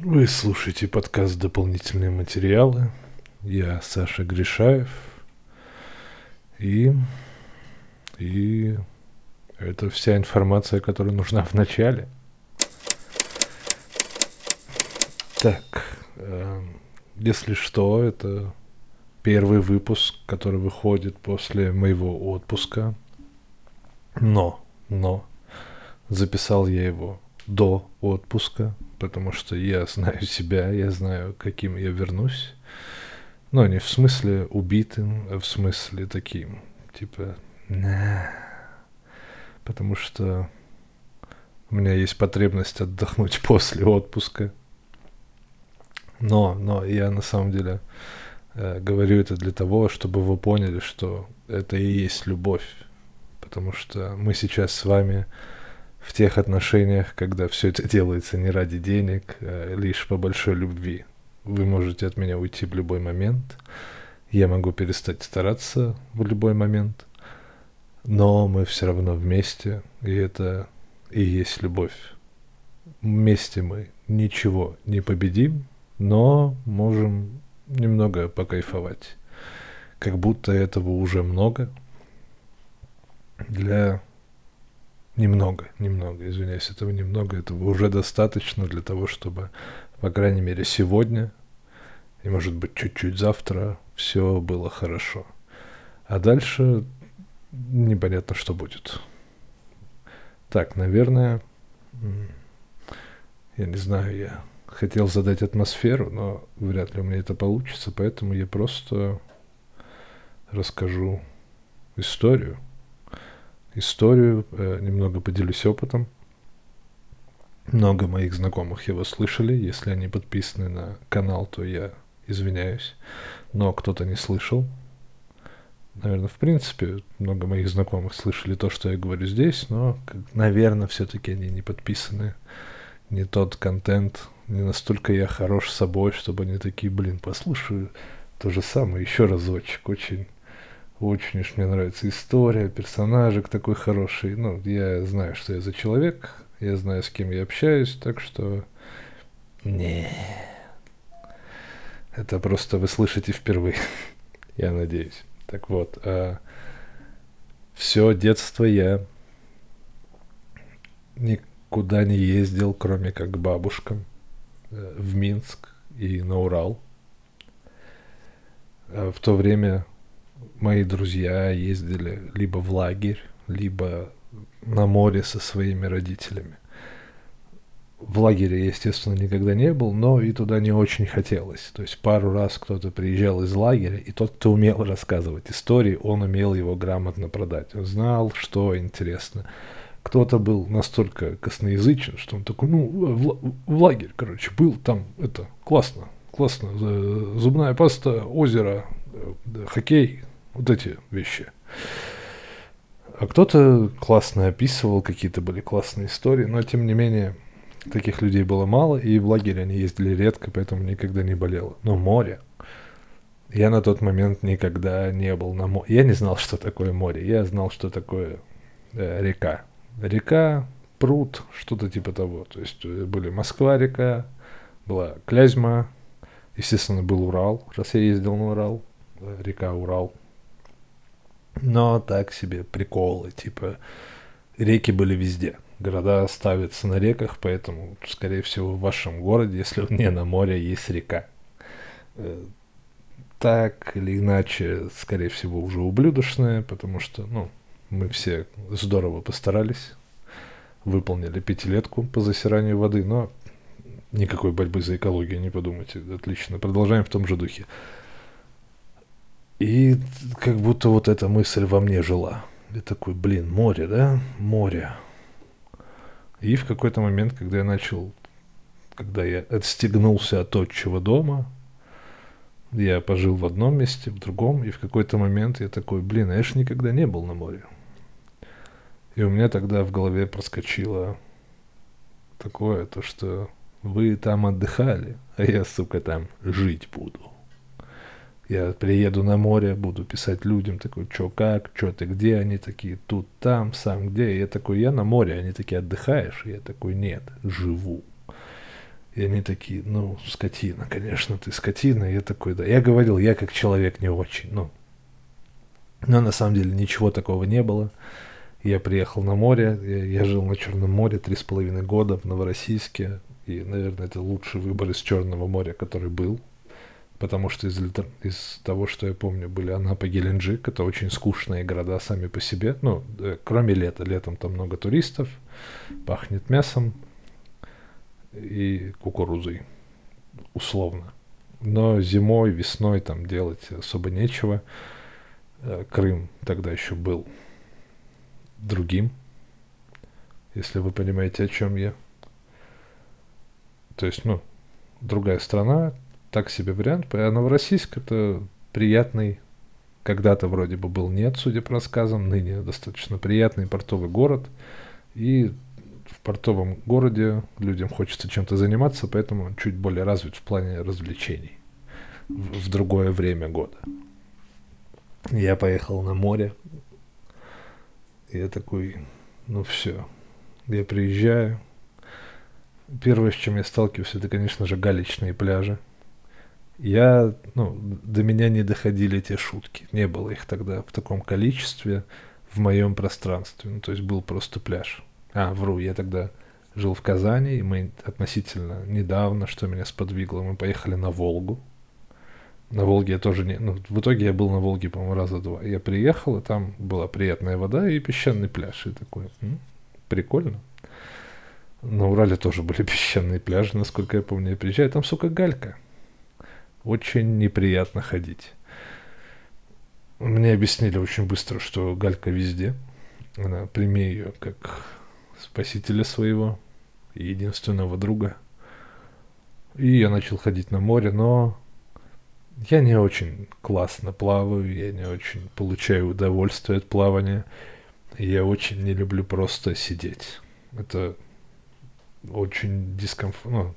Вы слушаете подкаст «Дополнительные материалы». Я Саша Гришаев. И... И... Это вся информация, которая нужна в начале. Так, э, если что, это первый выпуск, который выходит после моего отпуска. Но, но, записал я его до отпуска, потому что я знаю себя, я знаю, каким я вернусь. Но не в смысле убитым, а в смысле таким, типа, на. Потому что у меня есть потребность отдохнуть после отпуска. Но, но я на самом деле э, говорю это для того, чтобы вы поняли, что это и есть любовь. Потому что мы сейчас с вами в тех отношениях, когда все это делается не ради денег, а лишь по большой любви. Вы можете от меня уйти в любой момент, я могу перестать стараться в любой момент, но мы все равно вместе, и это и есть любовь. Вместе мы ничего не победим, но можем немного покайфовать. Как будто этого уже много для Немного, немного, извиняюсь, этого немного, этого уже достаточно для того, чтобы, по крайней мере, сегодня и, может быть, чуть-чуть завтра все было хорошо. А дальше непонятно, что будет. Так, наверное, я не знаю, я хотел задать атмосферу, но вряд ли у меня это получится, поэтому я просто расскажу историю – историю, э, немного поделюсь опытом. Много моих знакомых его слышали. Если они подписаны на канал, то я извиняюсь. Но кто-то не слышал. Наверное, в принципе, много моих знакомых слышали то, что я говорю здесь, но, наверное, все-таки они не подписаны. Не тот контент, не настолько я хорош собой, чтобы они такие, блин, послушаю то же самое еще разочек. Очень очень уж мне нравится история, персонажик такой хороший. Ну, я знаю, что я за человек, я знаю, с кем я общаюсь, так что... Не. Это просто вы слышите впервые, я надеюсь. Так вот, а все детство я никуда не ездил, кроме как к бабушкам э, в Минск и на Урал. А в то время мои друзья ездили либо в лагерь, либо на море со своими родителями. В лагере, естественно, никогда не был, но и туда не очень хотелось. То есть пару раз кто-то приезжал из лагеря, и тот, кто умел рассказывать истории, он умел его грамотно продать. Он знал, что интересно. Кто-то был настолько косноязычен, что он такой, ну, в, в лагерь, короче, был там, это, классно, классно, зубная паста, озеро, э, хоккей, вот эти вещи. А кто-то классно описывал, какие-то были классные истории, но тем не менее таких людей было мало, и в лагере они ездили редко, поэтому никогда не болело. Но море. Я на тот момент никогда не был на море. Я не знал, что такое море. Я знал, что такое э, река. Река, пруд, что-то типа того. То есть э, были Москва-река, была Клязьма, естественно, был Урал, раз я ездил на Урал, э, река Урал, но так себе приколы, типа реки были везде. Города ставятся на реках, поэтому, скорее всего, в вашем городе, если не на море, есть река. Э, так или иначе, скорее всего, уже ублюдочная, потому что, ну, мы все здорово постарались, выполнили пятилетку по засиранию воды, но никакой борьбы за экологию, не подумайте. Отлично, продолжаем в том же духе. И как будто вот эта мысль во мне жила. И такой, блин, море, да? Море. И в какой-то момент, когда я начал, когда я отстегнулся от отчего дома, я пожил в одном месте, в другом, и в какой-то момент я такой, блин, а я ж никогда не был на море. И у меня тогда в голове проскочило такое, то что вы там отдыхали, а я, сука, там жить буду. Я приеду на море, буду писать людям, такой, чё, как, чё ты, где? Они такие, тут, там, сам, где? я такой, я на море. Они такие, отдыхаешь? я такой, нет, живу. И они такие, ну, скотина, конечно, ты скотина. Я такой, да. Я говорил, я как человек не очень, ну. Но на самом деле ничего такого не было. Я приехал на море, я, я жил на Черном море три с половиной года в Новороссийске. И, наверное, это лучший выбор из Черного моря, который был. Потому что из, из того, что я помню, были Анапа, Геленджик. Это очень скучные города сами по себе. Ну, э, кроме лета. Летом там много туристов, пахнет мясом, и кукурузой, условно. Но зимой, весной там делать особо нечего. Э, Крым тогда еще был другим, если вы понимаете, о чем я. То есть, ну, другая страна, так себе вариант. А Новороссийск это приятный, когда-то вроде бы был нет, судя по рассказам, ныне достаточно приятный портовый город. И в портовом городе людям хочется чем-то заниматься, поэтому он чуть более развит в плане развлечений в, в другое время года. Я поехал на море. Я такой, ну все, я приезжаю. Первое, с чем я сталкиваюсь, это, конечно же, галечные пляжи. Я, ну, до меня не доходили те шутки. Не было их тогда в таком количестве в моем пространстве. Ну, то есть был просто пляж. А, вру, я тогда жил в Казани, и мы относительно недавно, что меня сподвигло, мы поехали на Волгу. На Волге я тоже не... Ну, в итоге я был на Волге, по-моему, раза два. Я приехал, и там была приятная вода и песчаный пляж. И такой, м, прикольно. На Урале тоже были песчаные пляжи, насколько я помню. Я приезжаю, там, сука, галька. Очень неприятно ходить. Мне объяснили очень быстро, что галька везде. Она, прими ее как спасителя своего единственного друга. И я начал ходить на море, но я не очень классно плаваю, я не очень получаю удовольствие от плавания. Я очень не люблю просто сидеть. Это очень дискомфортно. Ну,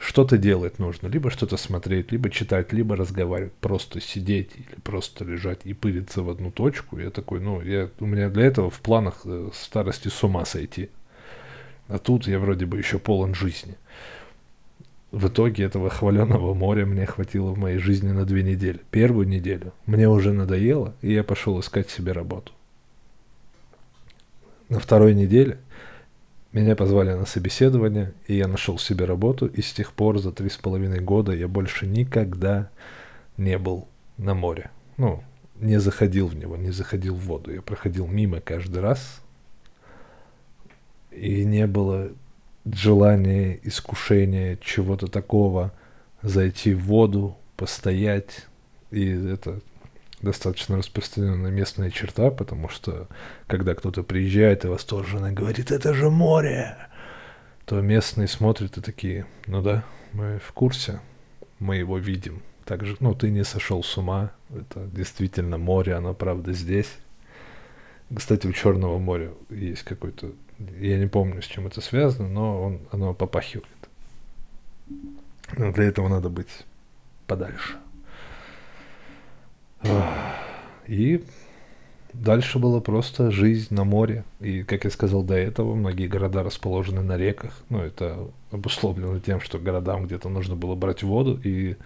что-то делать нужно. Либо что-то смотреть, либо читать, либо разговаривать. Просто сидеть или просто лежать и пыриться в одну точку. Я такой, ну, я, у меня для этого в планах э, старости с ума сойти. А тут я вроде бы еще полон жизни. В итоге этого хваленого моря мне хватило в моей жизни на две недели. Первую неделю мне уже надоело, и я пошел искать себе работу. На второй неделе меня позвали на собеседование, и я нашел себе работу, и с тех пор за три с половиной года я больше никогда не был на море. Ну, не заходил в него, не заходил в воду. Я проходил мимо каждый раз, и не было желания, искушения чего-то такого, зайти в воду, постоять. И это достаточно распространенная местная черта, потому что когда кто-то приезжает и восторженно говорит, это же море, то местные смотрят и такие, ну да, мы в курсе, мы его видим. Также, ну, ты не сошел с ума, это действительно море, оно правда здесь. Кстати, у Черного моря есть какой-то я не помню, с чем это связано, но он, оно попахивает. Но для этого надо быть подальше. И дальше была просто жизнь на море. И, как я сказал до этого, многие города расположены на реках. Ну, это обусловлено тем, что городам где-то нужно было брать воду, и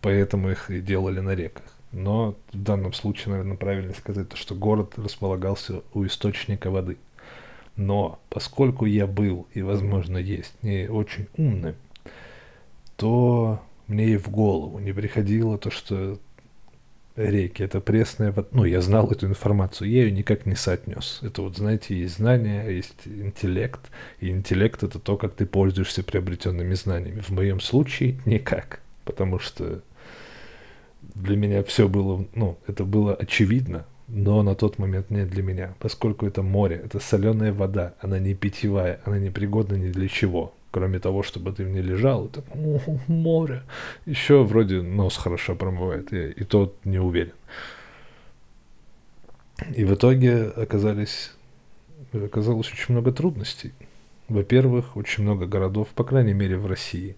поэтому их и делали на реках. Но в данном случае, наверное, правильно сказать, то, что город располагался у источника воды – но поскольку я был и, возможно, есть не очень умным, то мне и в голову не приходило то, что реки это пресная вода. Ну, я знал эту информацию, я ее никак не соотнес. Это вот, знаете, есть знания, есть интеллект. И интеллект это то, как ты пользуешься приобретенными знаниями. В моем случае никак. Потому что для меня все было, ну, это было очевидно но на тот момент не для меня, поскольку это море, это соленая вода, она не питьевая, она не пригодна ни для чего, кроме того, чтобы ты в ней лежал, это море. Еще вроде нос хорошо промывает, я и тот не уверен. И в итоге оказались, оказалось очень много трудностей. Во-первых, очень много городов, по крайней мере в России.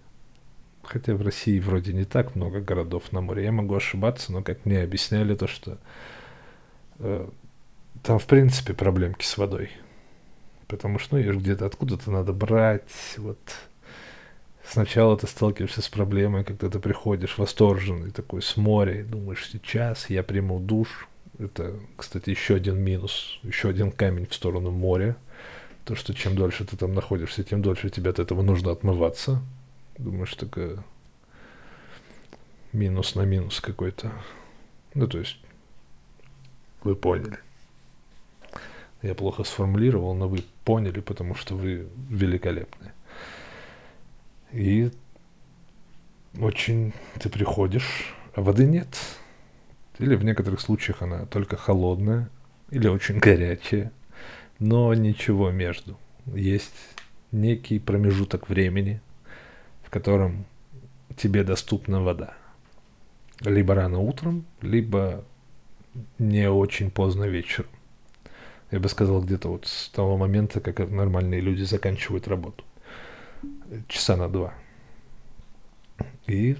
Хотя в России вроде не так много городов на море. Я могу ошибаться, но как мне объясняли то, что Э, там, в принципе, проблемки с водой. Потому что, ну, ее где-то откуда-то надо брать, вот Сначала ты сталкиваешься с проблемой, когда ты приходишь восторженный такой с моря и думаешь, сейчас я приму душ. Это, кстати, еще один минус, еще один камень в сторону моря. То, что чем дольше ты там находишься, тем дольше тебе от этого нужно отмываться. Думаешь, такая минус на минус какой-то. Ну, то есть, вы поняли. Я плохо сформулировал, но вы поняли, потому что вы великолепны. И очень ты приходишь, а воды нет. Или в некоторых случаях она только холодная, или очень горячая, но ничего между. Есть некий промежуток времени, в котором тебе доступна вода. Либо рано утром, либо не очень поздно вечером. Я бы сказал, где-то вот с того момента, как нормальные люди заканчивают работу часа на два. И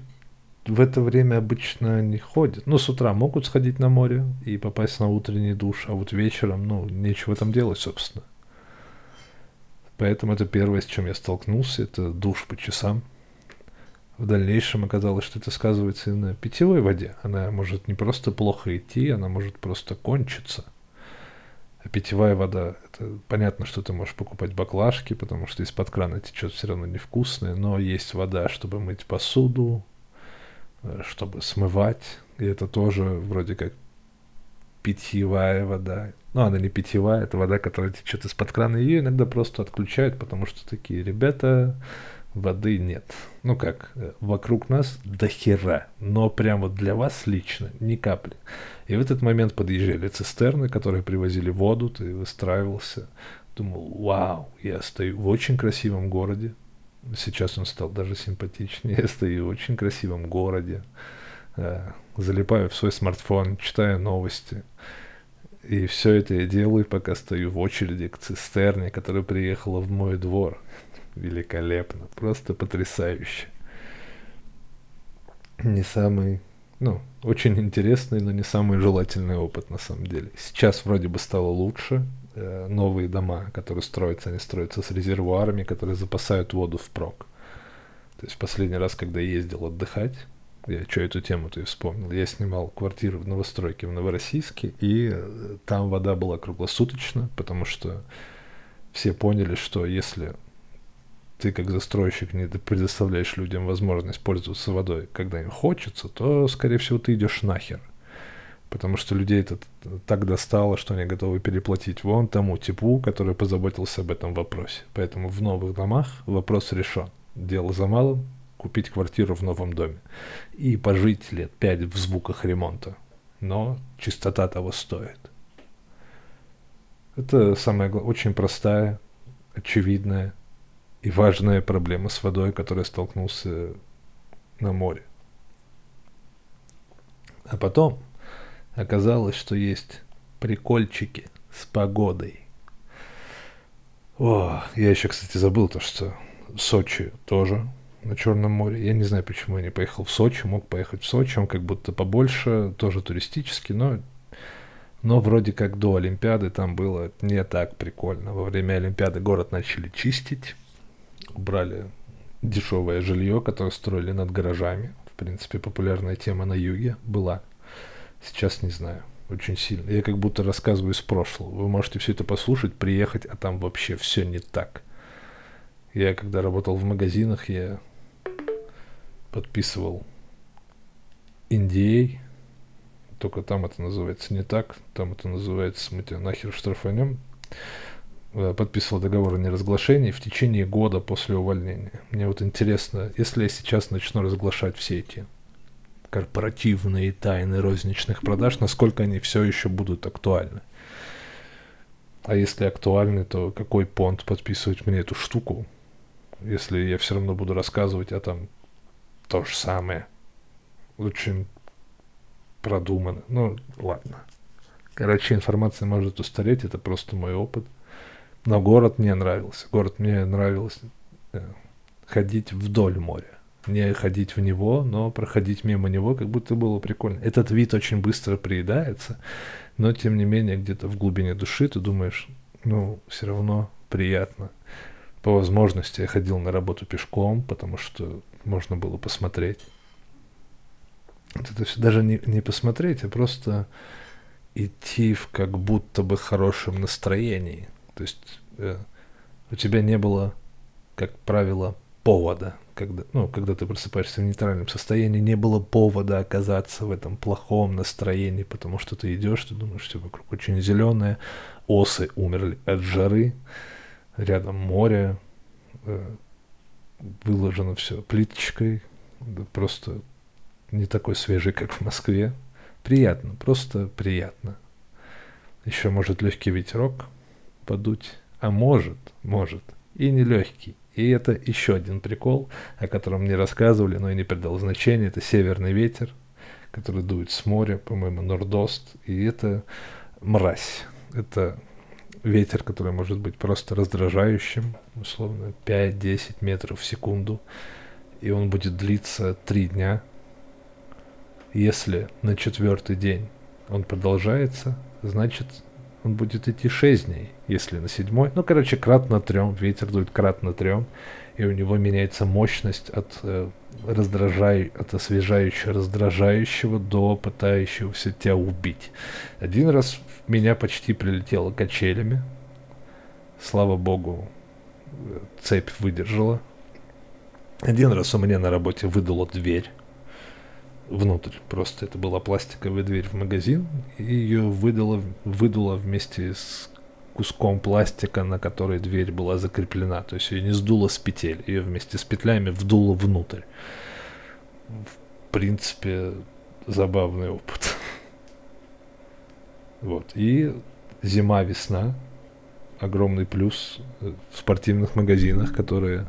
в это время обычно не ходят. Ну, с утра могут сходить на море и попасть на утренний душ, а вот вечером, ну, нечего там делать, собственно. Поэтому это первое, с чем я столкнулся, это душ по часам. В дальнейшем оказалось, что это сказывается и на питьевой воде. Она может не просто плохо идти, она может просто кончиться – питьевая вода, это понятно, что ты можешь покупать баклажки, потому что из-под крана течет все равно невкусное, но есть вода, чтобы мыть посуду, э, чтобы смывать, и это тоже вроде как питьевая вода. Ну, она не питьевая, это вода, которая течет из-под крана. Ее иногда просто отключают, потому что такие ребята, воды нет. Ну как, э, вокруг нас до хера, но прямо для вас лично ни капли. И в этот момент подъезжали цистерны, которые привозили воду, ты выстраивался. Думал, вау, я стою в очень красивом городе. Сейчас он стал даже симпатичнее. Я стою в очень красивом городе. Э, залипаю в свой смартфон, читаю новости. И все это я делаю, пока стою в очереди к цистерне, которая приехала в мой двор великолепно, просто потрясающе. Не самый, ну, очень интересный, но не самый желательный опыт на самом деле. Сейчас вроде бы стало лучше. Э, новые дома, которые строятся, они строятся с резервуарами, которые запасают воду впрок. То есть последний раз, когда я ездил отдыхать, я что эту тему-то и вспомнил. Я снимал квартиру в новостройке в Новороссийске, и э, там вода была круглосуточно, потому что все поняли, что если ты как застройщик не предоставляешь людям возможность пользоваться водой, когда им хочется, то, скорее всего, ты идешь нахер. Потому что людей это так достало, что они готовы переплатить вон тому типу, который позаботился об этом вопросе. Поэтому в новых домах вопрос решен. Дело за малым – купить квартиру в новом доме. И пожить лет пять в звуках ремонта. Но чистота того стоит. Это самая очень простая, очевидная и важная проблема с водой, которой столкнулся на море. А потом оказалось, что есть прикольчики с погодой. О, я еще, кстати, забыл то, что Сочи тоже на Черном море. Я не знаю, почему я не поехал в Сочи. Мог поехать в Сочи, он как будто побольше, тоже туристический, но, но вроде как до Олимпиады там было не так прикольно. Во время Олимпиады город начали чистить убрали дешевое жилье, которое строили над гаражами. В принципе, популярная тема на юге была. Сейчас не знаю. Очень сильно. Я как будто рассказываю из прошлого. Вы можете все это послушать, приехать, а там вообще все не так. Я когда работал в магазинах, я подписывал NDA, только там это называется не так, там это называется, мы тебя нахер штрафанем. Э, подписывал договор о неразглашении в течение года после увольнения. Мне вот интересно, если я сейчас начну разглашать все эти корпоративные тайны розничных продаж, насколько они все еще будут актуальны. А если актуальны, то какой понт подписывать мне эту штуку, если я все равно буду рассказывать, а там то же самое. Очень продумано. Ну, ладно. Короче, информация может устареть, это просто мой опыт. Но город мне нравился. Город мне нравилось э, ходить вдоль моря. Не ходить в него, но проходить мимо него, как будто было прикольно. Этот вид очень быстро приедается, но тем не менее где-то в глубине души ты думаешь, ну, все равно приятно по возможности я ходил на работу пешком, потому что можно было посмотреть. Это все даже не, не посмотреть, а просто идти в как будто бы хорошем настроении. То есть э, у тебя не было, как правило, повода. Когда, ну, когда ты просыпаешься в нейтральном состоянии, не было повода оказаться в этом плохом настроении, потому что ты идешь, ты думаешь, все вокруг очень зеленое, осы умерли от жары, рядом море, э, выложено все плиточкой, просто не такой свежий, как в Москве. Приятно, просто приятно. Еще может легкий ветерок подуть, а может, может и не легкий. И это еще один прикол, о котором мне рассказывали, но я не придал значения. Это северный ветер, который дует с моря, по-моему, нордост. И это мразь. Это ветер, который может быть просто раздражающим, условно 5-10 метров в секунду, и он будет длиться 3 дня. Если на четвертый день он продолжается, значит он будет идти 6 дней, если на седьмой. Ну, короче, кратно трем, ветер дует кратно трем, и у него меняется мощность от э, раздражай, от освежающего, раздражающего до пытающегося тебя убить. Один раз меня почти прилетело качелями. Слава богу, цепь выдержала. Один раз у меня на работе выдала дверь внутрь. Просто это была пластиковая дверь в магазин, и ее выдало, выдуло вместе с куском пластика, на который дверь была закреплена. То есть ее не сдуло с петель, ее вместе с петлями вдуло внутрь. В принципе, забавный опыт. Вот. И зима-весна. Огромный плюс в спортивных магазинах, которые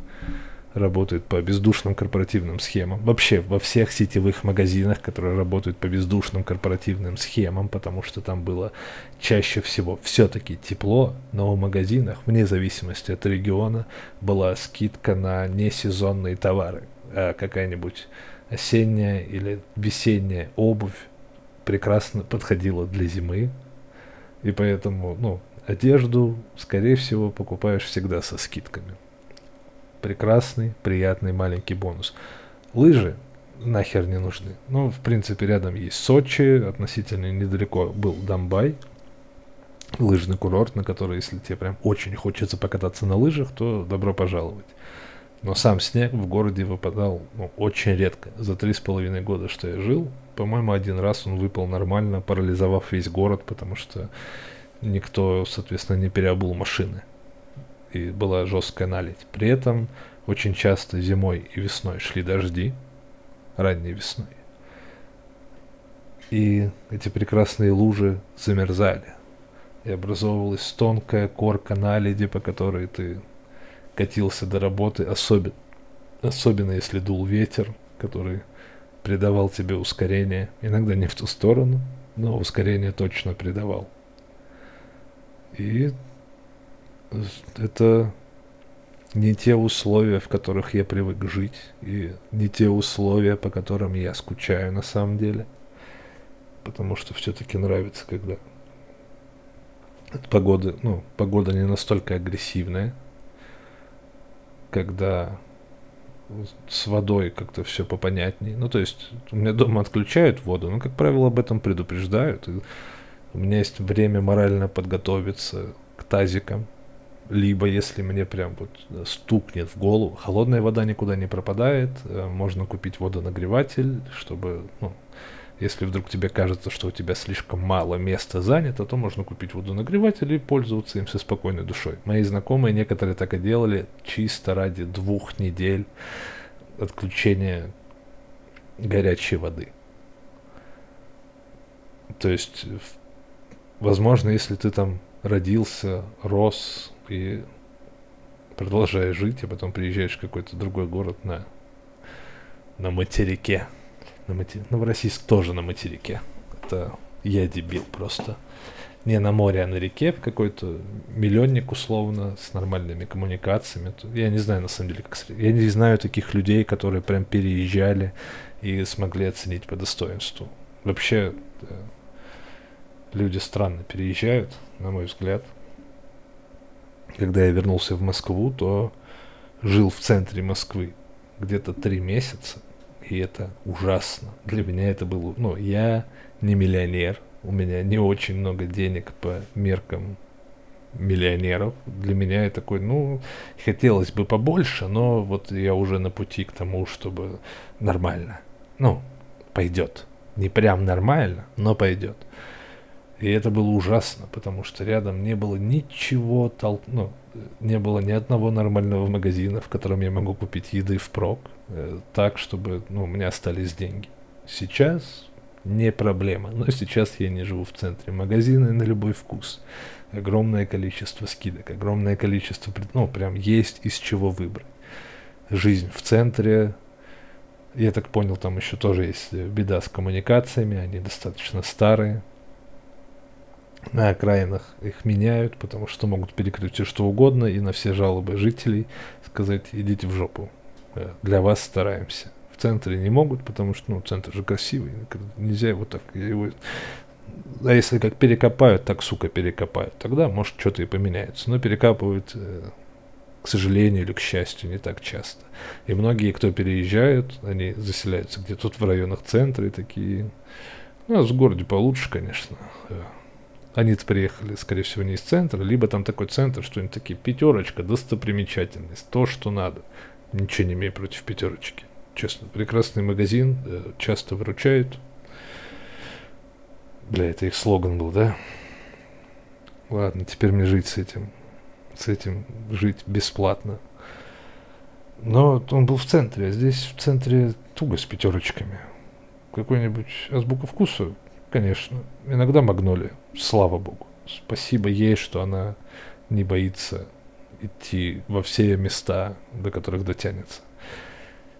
работают по бездушным корпоративным схемам. Вообще во всех сетевых магазинах, которые работают по бездушным корпоративным схемам, потому что там было чаще всего все-таки тепло, но в магазинах, вне зависимости от региона, была скидка на несезонные товары. А какая-нибудь осенняя или весенняя обувь прекрасно подходила для зимы, и поэтому, ну, одежду, скорее всего, покупаешь всегда со скидками прекрасный, приятный маленький бонус. Лыжи нахер не нужны. Ну, в принципе, рядом есть Сочи, относительно недалеко был Домбай, лыжный курорт, на который, если тебе прям очень хочется покататься на лыжах, то добро пожаловать. Но сам снег в городе выпадал ну, очень редко. За три с половиной года, что я жил, по-моему, один раз он выпал нормально, парализовав весь город, потому что никто, соответственно, не переобул машины и была жесткая наледь. При этом очень часто зимой и весной шли дожди, ранней весной. И эти прекрасные лужи замерзали. И образовывалась тонкая корка наледи, по которой ты катился до работы, особенно, особенно если дул ветер, который придавал тебе ускорение. Иногда не в ту сторону, но ускорение точно придавал. И это не те условия, в которых я привык жить, и не те условия, по которым я скучаю на самом деле. Потому что все-таки нравится, когда погода, ну, погода не настолько агрессивная, когда с водой как-то все попонятнее. Ну, то есть, у меня дома отключают воду, но, как правило, об этом предупреждают. И у меня есть время морально подготовиться к тазикам, либо если мне прям вот э, стукнет в голову, холодная вода никуда не пропадает, э, можно купить водонагреватель, чтобы, ну, если вдруг тебе кажется, что у тебя слишком мало места занято, то можно купить водонагреватель и пользоваться им со спокойной душой. Мои знакомые некоторые так и делали чисто ради двух недель отключения горячей воды. То есть, возможно, если ты там родился, рос, и продолжаешь жить, а потом приезжаешь в какой-то другой город на, на материке. На матери... Новороссийск тоже на материке. Это я дебил просто. Не на море, а на реке, в какой-то миллионник условно, с нормальными коммуникациями. Я не знаю, на самом деле, как... Я не знаю таких людей, которые прям переезжали и смогли оценить по достоинству. Вообще, люди странно переезжают, на мой взгляд когда я вернулся в Москву, то жил в центре Москвы где-то три месяца, и это ужасно. Для меня это было... Ну, я не миллионер, у меня не очень много денег по меркам миллионеров. Для меня это такой, ну, хотелось бы побольше, но вот я уже на пути к тому, чтобы нормально. Ну, пойдет. Не прям нормально, но пойдет. И это было ужасно, потому что рядом не было ничего, тол... ну, не было ни одного нормального магазина, в котором я могу купить еды впрок, э, так, чтобы ну, у меня остались деньги. Сейчас не проблема, но сейчас я не живу в центре. Магазины на любой вкус. Огромное количество скидок, огромное количество, ну, прям есть из чего выбрать. Жизнь в центре, я так понял, там еще тоже есть беда с коммуникациями, они достаточно старые, на окраинах их меняют, потому что могут перекрыть все что угодно и на все жалобы жителей сказать идите в жопу. Э, для вас стараемся. В центре не могут, потому что ну, центр же красивый, нельзя его так... Его... А если как перекопают, так, сука, перекопают. Тогда, может, что-то и поменяется. Но перекапывают, э, к сожалению или к счастью, не так часто. И многие, кто переезжают, они заселяются где-то тут в районах центра и такие... Ну, нас в городе получше, конечно. Они-то приехали, скорее всего, не из центра, либо там такой центр, что-нибудь такие, пятерочка, достопримечательность, то, что надо. Ничего не имею против пятерочки. Честно, прекрасный магазин, э, часто выручают. Бля, это их слоган был, да? Ладно, теперь мне жить с этим. С этим жить бесплатно. Но он был в центре, а здесь в центре туго с пятерочками. Какой-нибудь азбука вкуса Конечно. Иногда магнолия. Слава богу. Спасибо ей, что она не боится идти во все места, до которых дотянется.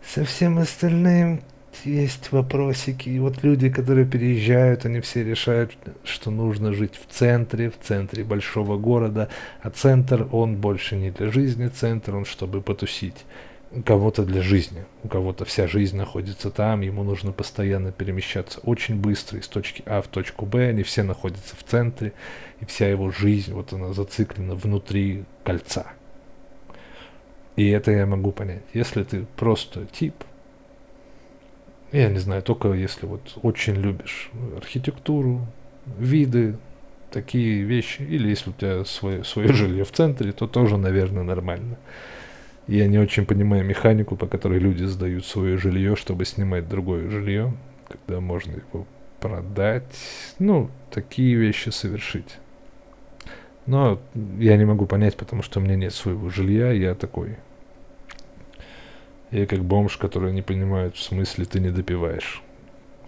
Со всем остальным есть вопросики. И вот люди, которые переезжают, они все решают, что нужно жить в центре, в центре большого города. А центр, он больше не для жизни центр, он чтобы потусить у кого-то для жизни, у кого-то вся жизнь находится там, ему нужно постоянно перемещаться очень быстро из точки А в точку Б, они все находятся в центре, и вся его жизнь, вот она зациклена внутри кольца. И это я могу понять. Если ты просто тип, я не знаю, только если вот очень любишь архитектуру, виды, такие вещи, или если у тебя свое, свое жилье в центре, то тоже, наверное, нормально. Я не очень понимаю механику, по которой люди сдают свое жилье, чтобы снимать другое жилье, когда можно его продать. Ну, такие вещи совершить. Но я не могу понять, потому что у меня нет своего жилья, я такой. Я как бомж, который не понимает, в смысле ты не допиваешь.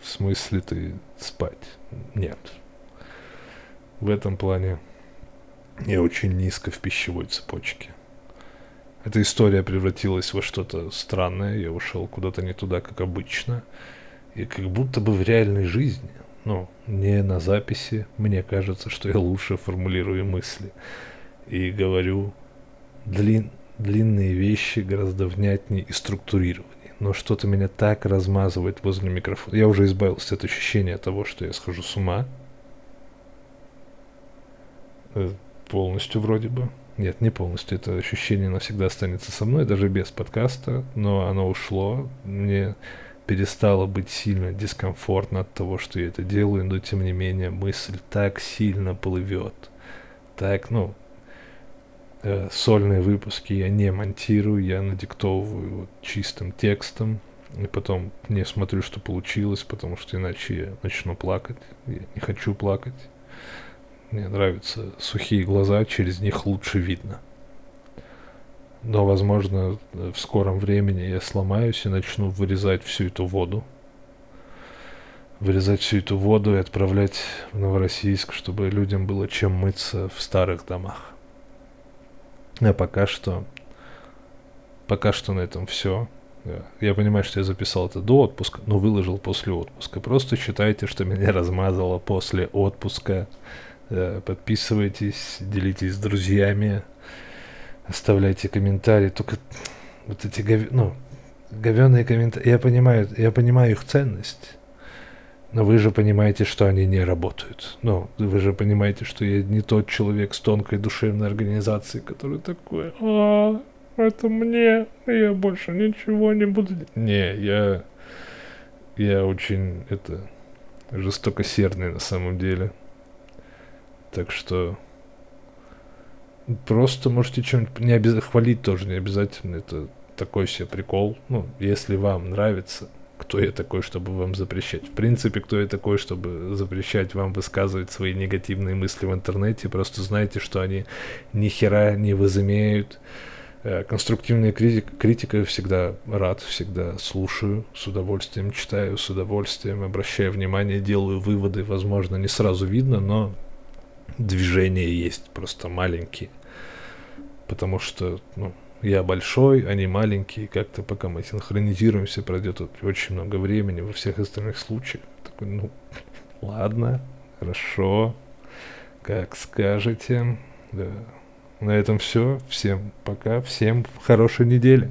В смысле ты спать. Нет. В этом плане я очень низко в пищевой цепочке эта история превратилась во что-то странное, я ушел куда-то не туда, как обычно, и как будто бы в реальной жизни, ну, не на записи, мне кажется, что я лучше формулирую мысли и говорю длин, длинные вещи гораздо внятнее и структурированнее. Но что-то меня так размазывает возле микрофона. Я уже избавился от ощущения того, что я схожу с ума. Э, полностью вроде бы. Нет, не полностью. Это ощущение навсегда останется со мной, даже без подкаста, но оно ушло. Мне перестало быть сильно дискомфортно от того, что я это делаю, но тем не менее мысль так сильно плывет. Так, ну, э, сольные выпуски я не монтирую, я надиктовываю вот чистым текстом, и потом не смотрю, что получилось, потому что иначе я начну плакать. Я не хочу плакать. Мне нравятся сухие глаза, через них лучше видно. Но, возможно, в скором времени я сломаюсь и начну вырезать всю эту воду. Вырезать всю эту воду и отправлять в Новороссийск, чтобы людям было чем мыться в старых домах. А пока что... Пока что на этом все. Я понимаю, что я записал это до отпуска, но выложил после отпуска. Просто считайте, что меня размазало после отпуска. Э, подписывайтесь, делитесь с друзьями, оставляйте комментарии. Только вот эти гов... ну, говенные комментарии, я понимаю, я понимаю их ценность. Но вы же понимаете, что они не работают. Ну, вы же понимаете, что я не тот человек с тонкой душевной организацией, который такой, а, это мне, я больше ничего не буду делать. Не, я, я очень, это, жестокосердный на самом деле. Так что просто можете чем-нибудь не обязательно хвалить тоже не обязательно. Это такой себе прикол. Ну, если вам нравится, кто я такой, чтобы вам запрещать. В принципе, кто я такой, чтобы запрещать вам высказывать свои негативные мысли в интернете. Просто знайте, что они ни хера не возымеют. Э, конструктивная критика, критика всегда рад, всегда слушаю, с удовольствием читаю, с удовольствием обращаю внимание, делаю выводы. Возможно, не сразу видно, но движения есть, просто маленькие. Потому что, ну, я большой, они маленькие, как-то пока мы синхронизируемся, пройдет очень много времени во всех остальных случаях. Такой, ну, ладно, хорошо, как скажете. Да. На этом все. Всем пока, всем хорошей недели.